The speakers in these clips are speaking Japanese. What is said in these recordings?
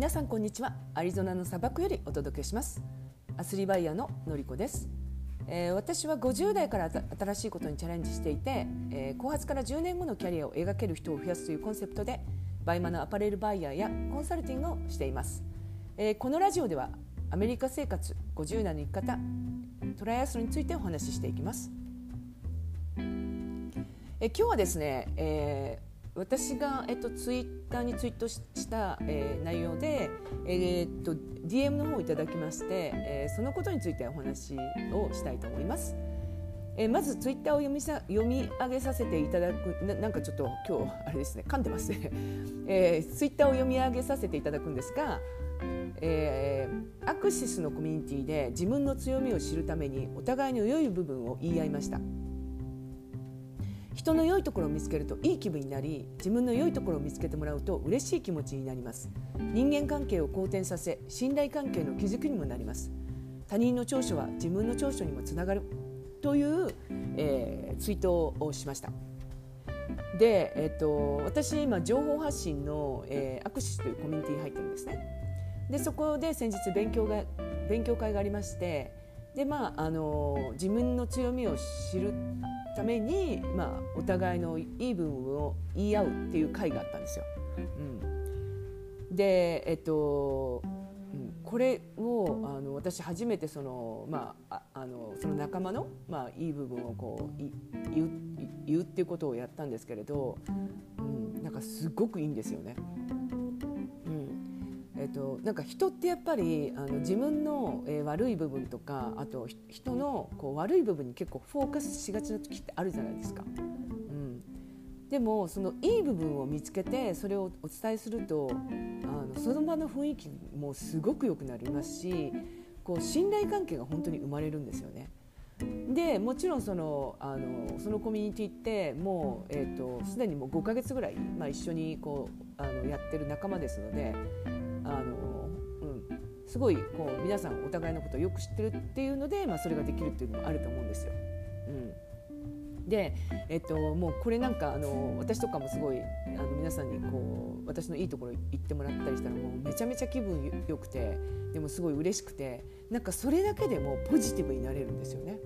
皆さんこんにちは。アリゾナの砂漠よりお届けします。アスリバイヤーののりこです、えー私は50代から新新しいことにチャレンジしていて、えー後発から10年後のキャリアを描ける人を増やすというコンセプトで BUYMA のアパレルバイヤーやコンサルティングをしています、えーこのラジオではアメリカ生活50代の生き方トライアスロンについてお話ししていきます。えー今日はですね、えー私が、えっと、ツイッターにツイートした、えー内容で、えーっと DM の方をいただきまして、えーそのことについてお話をしたいと思います。えーまずツイッターを読みさ読み上げさせていただくななんかちょっと今日あれですね噛んでますね、えーツイッターを読み上げさせていただくんですが、えーアクシスのコミュニティで自分の強みを知るためにお互いの良い部分を言い合いました人の良いところを見つけるといい気分になり自分の良いところを見つけてもらうと嬉しい気持ちになります。人間関係を好転させ信頼関係の築きにもなります。他人の長所は自分の長所にもつながる。という、えーツイートをしました。で、えっと私今情報発信の、えーアクシスというコミュニティに入ってるんですね。でそこで先日勉強が勉強会がありましてでまああの自分の強みを知るために、まあ、お互いのいい部分を言い合うっていう会があったんですよ。うん、でえっと、うん、これをあの私初めてその,、まあ、あのその仲間の、まあ、いい部分をこうい言う言うっていうことをやったんですけれど、うん、なんかすごくいいんですよね。えっと、なんか人ってやっぱりあの自分の、えー悪い部分とかあと人のこう悪い部分に結構フォーカスしがちな時ってあるじゃないですか。うん、でもそのいい部分を見つけてそれをお伝えするとあのその場の雰囲気もすごく良くなりますしこう信頼関係が本当に生まれるんですよね。でもちろんそのあのそのコミュニティってもう、えー、とすでにもう5ヶ月ぐらい、まあ、一緒にこうあのやってる仲間ですのであの、うん、すごいこう皆さんお互いのことをよく知ってるっていうので、まあ、それができるっていうのもあると思うんですよ。うん、で、えっと、もうこれなんかあの私とかもすごいあの皆さんにこう私のいいところ言ってもらったりしたらもうめちゃめちゃ気分よくてでもすごい嬉しくてなんかそれだけでもポジティブになれるんですよね。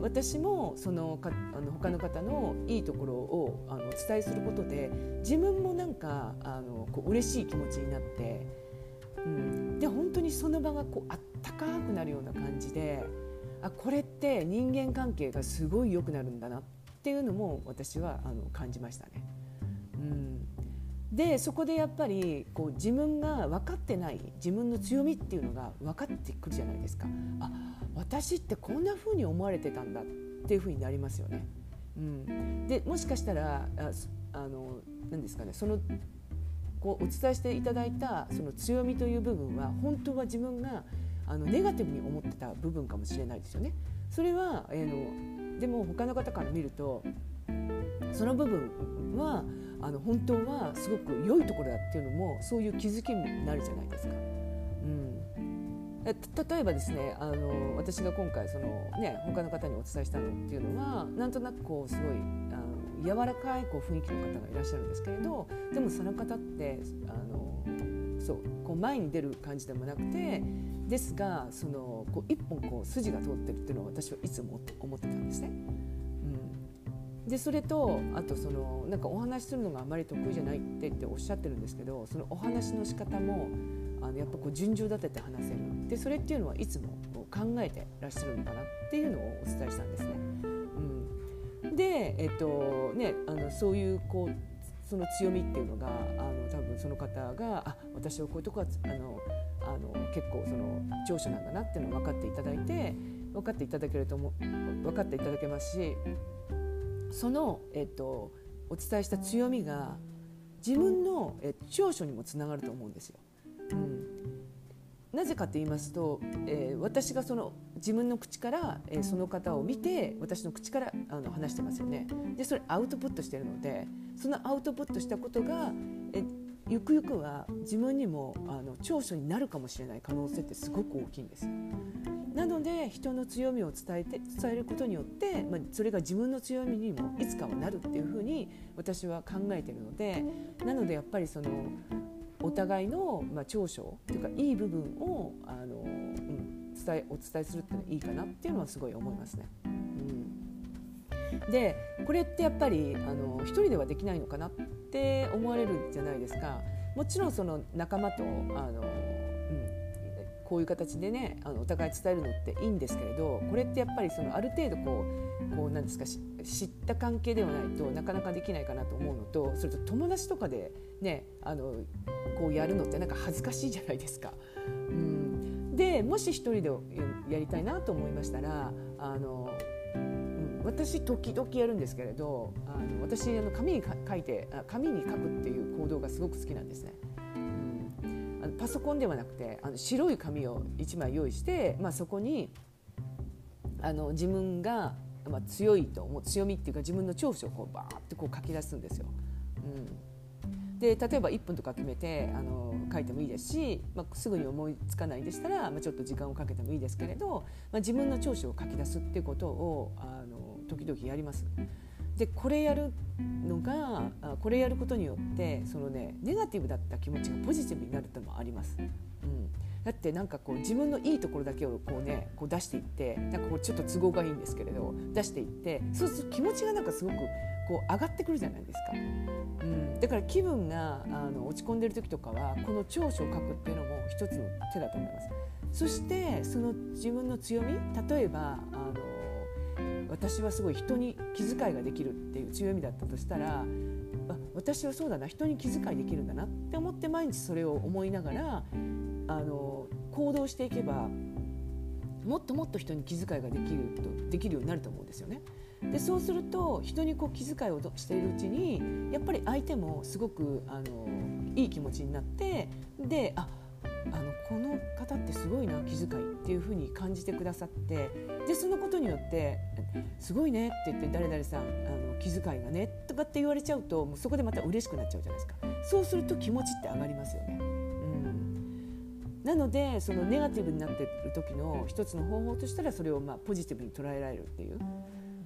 私もそのかあの他の方のいいところをあのお伝えすることで自分もなんかあのこう嬉しい気持ちになって、うん、で本当にその場がこうあったかくなるような感じであこれって人間関係がすごい良くなるんだなっていうのも私はあの感じましたね。うんでそこでやっぱりこう自分が分かってない自分の強みっていうのが分かってくるじゃないですかあ私ってこんな風に思われてたんだっていう風になりますよね。うん、でもしかしたらああの何ですかねそのこうお伝えしていただいたその強みという部分は本当は自分があのネガティブに思ってた部分かもしれないですよね。それは、えーのでも他の方から見るとその部分はあの本当はすごく良いところだっていうのもそういう気づきになるじゃないですか。うん、え例えばですねあの私が今回その、ね、他の方にお伝えしたのっていうのはなんとなくこうすごいあの柔らかいこう雰囲気の方がいらっしゃるんですけれどでもその方ってあのそうこう前に出る感じでもなくてですがそのこう一本こう筋が通ってるっていうのを私はいつも思ってたんですね。でそれとあとそのなんかお話しするのがあまり得意じゃないってっておっしゃってるんですけどそのお話の仕方もあのやっぱこう順序立てて話せるでそれっていうのはいつも考えてらっしゃるのかなっていうのをお伝えしたんですね。うん、で、えっとね、あのそういうこうその強みっていうのがあの多分その方があ私はこういうとこはあのあの結構その長所なんだなっていうのを分かっていただいて分かっていただけると思う分かっていただけますしその、えっと、お伝えした強みが自分のえ長所にもつながると思うんですよ。うん、なぜかと言いますと、えー私がその自分の口から、えーその方を見て私の口からあの話してますよね。でそれアウトプットしてるのでそのアウトプットしたことがえゆくゆくは自分にもあの長所になるかもしれない可能性ってすごく大きいんです。なので人の強みを伝えて伝えることによって、まあ、それが自分の強みにもいつかはなるっていうふうに私は考えているのでなのでやっぱりそのお互いの、まあ、長所というかいい部分をあの、うん、伝えお伝えするっていうのはいいかなっていうのはすごい思いますね。うん、でこれってやっぱりあの一人ではできないのかなって思われるじゃないですか。もちろんその仲間とあのうんこういう形でねあのお互い伝えるのっていいんですけれどこれってやっぱりそのある程度こうこうなんですか知った関係ではないとなかなかできないかなと思うのとそれと友達とかでねあのこうやるのってなんか恥ずかしいじゃないですか。うんでもし一人でやりたいなと思いましたらあの、私時々やるんですけれどあの私あの紙に書いて紙に書くっていう行動がすごく好きなんですね。あのパソコンではなくてあの白い紙を1枚用意して、まあ、そこにあの自分が、まあ、強いと思う強みっていうか自分の長所をこうバーってこう書き出すんですよ。うん、で例えば1分とか決めてあの書いてもいいですし、まあ、すぐに思いつかないでしたら、まあ、ちょっと時間をかけてもいいですけれど、まあ、自分の長所を書き出すっていうことをあの時々やります。でこれやるのがこれやることによってそのねネガティブだった気持ちがポジティブになるってのもあります。うん、だってなんかこう自分のいいところだけをこうねこう出していってなんかこうちょっと都合がいいんですけれど出していってそうすると気持ちがなんかすごくこう上がってくるじゃないですか。うん、だから気分があの落ち込んでる時とかはこの長所を書くっていうのも一つの手だと思います。そしてその自分の強み例えばあの私はすごい人に気遣いができるっていう強みだったとしたらあ私はそうだな人に気遣いできるんだなって思って毎日それを思いながらあの行動していけばもっともっと人に気遣いができるとできるようになると思うんですよね。でそうすると人にこう気遣いをしているうちにやっぱり相手もすごくあのいい気持ちになってでああのこの方ってすごいな気遣いっていうふうに感じてくださってでそのことによって「すごいね」って言って誰々さんあの気遣いがねとかって言われちゃうともうそこでまた嬉しくなっちゃうじゃないですかそうすると気持ちって上がりますよね。うん、なのでそのネガティブになっている時の一つの方法としたらそれをまあポジティブに捉えられるっていう。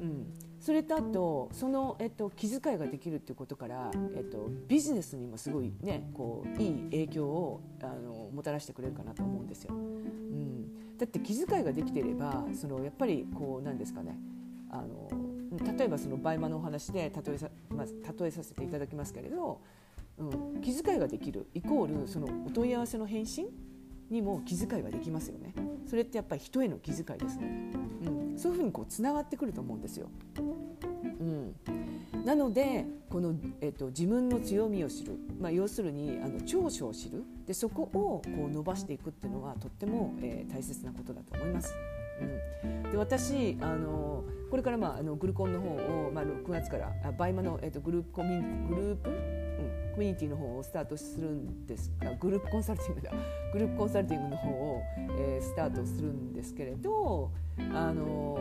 うんそれとあとその、えっと、気遣いができるっていうことから、えっと、ビジネスにもすごいねこういい影響をあのもたらしてくれるかなと思うんですよ。うん、だって気遣いができていればそのやっぱりこうなんですかねあの例えばそのバイマのお話で例えさ,、まあ、例えさせていただきますけれど、うん、気遣いができるイコールそのお問い合わせの返信にも気遣いができますよね。それってやっぱり人への気遣いですね。そういうふうにこうつながってくると思うんですよ。うん、なのでこの、えっと、自分の強みを知る、まあ、要するにあの長所を知るでそこをこう伸ばしていくっていうのはとっても、えー、大切なことだと思います。うん、で私あのこれから、まあ、あのグルコンの方を、まあ、6月からあバイマの、えっと、グループコミュグループ、コミュニティの方をスタートするんですあグループコンサルティングだグループコンサルティングの方を、えー、スタートするんですけれどあの、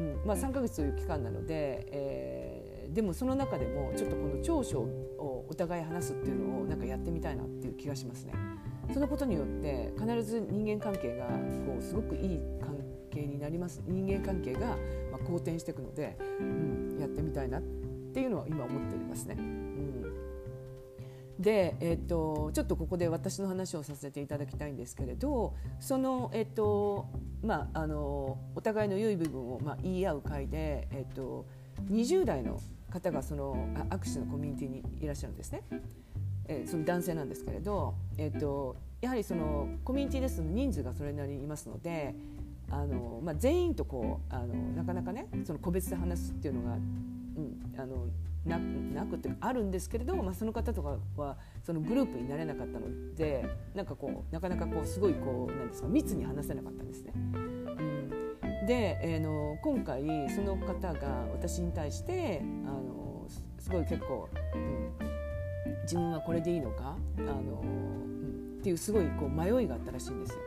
うんまあ、3か月という期間なので、えー、でもその中でもちょっとこの長所をお互い話すっていうのをなんかやってみたいなっていう気がしますね。そのことによって必ず人間関係がこうすごくいい関係になります人間関係がま好転していくので、うん、やってみたいなっていうのは今思っておりますね。うんで、えーと、ちょっとここで私の話をさせていただきたいんですけれどその、えーとまあ、あのお互いの良い部分を、まあ、言い合う会で、えーと、20代の方がその握手のコミュニティにいらっしゃるんですね。えー、その男性なんですけれど、えーと、やはりそのコミュニティですの人数がそれなりにいますのであの、まあ、全員とこうあのなかなかねその個別で話すっていうのが、うん、あのななくてあるんですけれど、まあ、その方とかはそのグループになれなかったのでなんかこうなかなかこうすごいこうなんですか密に話せなかったんですね。うん、で、えー、の今回その方が私に対してあのすごい結構、うん、自分はこれでいいのかあの、うん、っていうすごいこう迷いがあったらしいんですよ。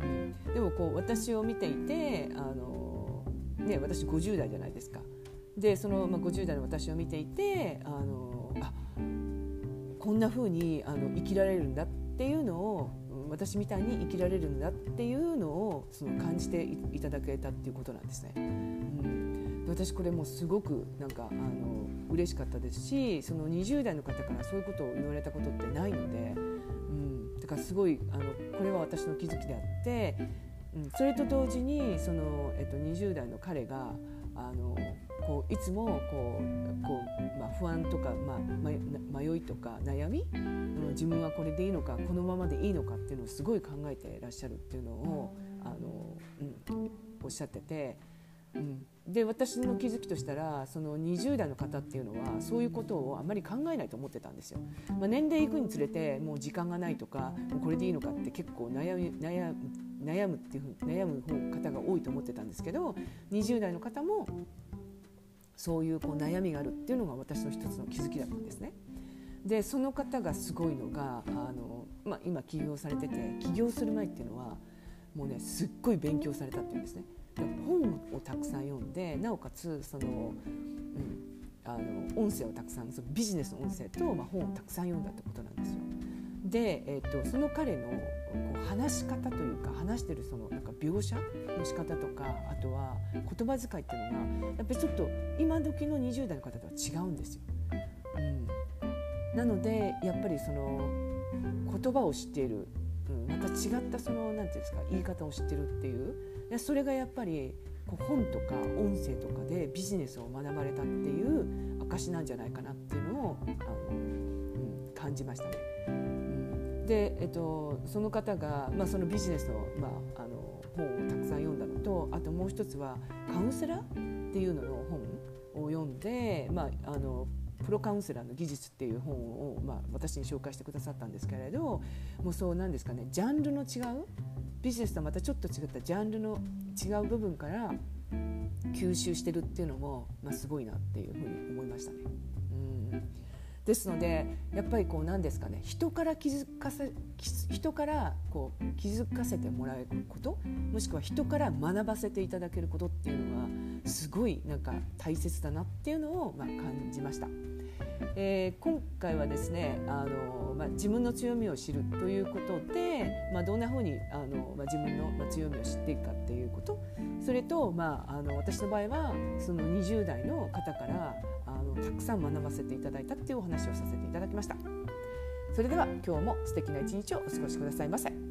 うん、でもこう私を見ていてあの、ね、私50代じゃないですか。でその、まあ、50代の私を見ていてあのあこんな風にあに生きられるんだっていうのを私みたいに生きられるんだっていうのをその感じていただけたっていうことなんですね。うん、私これもすごくなんかあの嬉しかったですしその20代の方からそういうことを言われたことってないので、うん、だからすごいあのこれは私の気づきであって、うん、それと同時にその、えっと、20代の彼がこういつもこうこう、まあ、不安とか、まあ、迷いとか悩み、自分はこれでいいのかこのままでいいのかっていうのをすごい考えていらっしゃるっていうのをあの、うん、おっしゃってて。うん、で私の気づきとしたらその20代の方っていうのはそういうことをあまり考えないと思ってたんですよ。まあ、年齢いくにつれてもう時間がないとかもうこれでいいのかって結構悩み悩悩むっていうふう悩む方が多いと思ってたんですけど20代の方もそういうこう悩みがあるっていうのが私の一つの気づきだったんですね。でその方がすごいのがあの、まあ、今起業されてて起業する前っていうのはもうねすっごい勉強されたっていうんですね。本をたくさん読んでなおかつその、うん、あの音声をたくさんそのビジネスの音声と、まあ、本をたくさん読んだってことなんですよ。で、えーと、その彼のこう話し方というか話してるそのなんか描写の仕方とかあとは言葉遣いっていうのがやっぱりちょっと今時の20代の方とは違うんですよ。うん、なのでやっぱりその言葉を知っている、うん、また違ったそのなんていうんですか言い方を知ってるっていうそれがやっぱりこう本とか音声とかでビジネスを学ばれたっていう証なんじゃないかなっていうのをあの、うん、感じましたね。で、えっと、その方が、まあ、そのビジネスの,、まあ、あの本をたくさん読んだのとあともう一つはカウンセラーっていうのの本を読んで、まあ、あのプロカウンセラーの技術っていう本を、まあ、私に紹介してくださったんですけれどもうそうなんですかねジャンルの違うビジネスとはまたちょっと違ったジャンルの違う部分から吸収してるっていうのも、まあ、すごいなっていうふうに思いましたね。うんですのでやっぱりこう何ですかね人から気づかせ人からこう気づかせてもらえることもしくは人から学ばせていただけることっていうのはすごいなんか大切だなっていうのをまあ感じました。えー、今回はですねあの、まあ、自分の強みを知るということで、まあ、どんなふうにあの、まあ、自分の、まあ、強みを知っていくかっていうことそれと、まあ、あの私の場合はその20代の方からたくさん学ばせていただいたっていうお話をさせていただきました。それでは今日も素敵な一日をお過ごしくださいませ。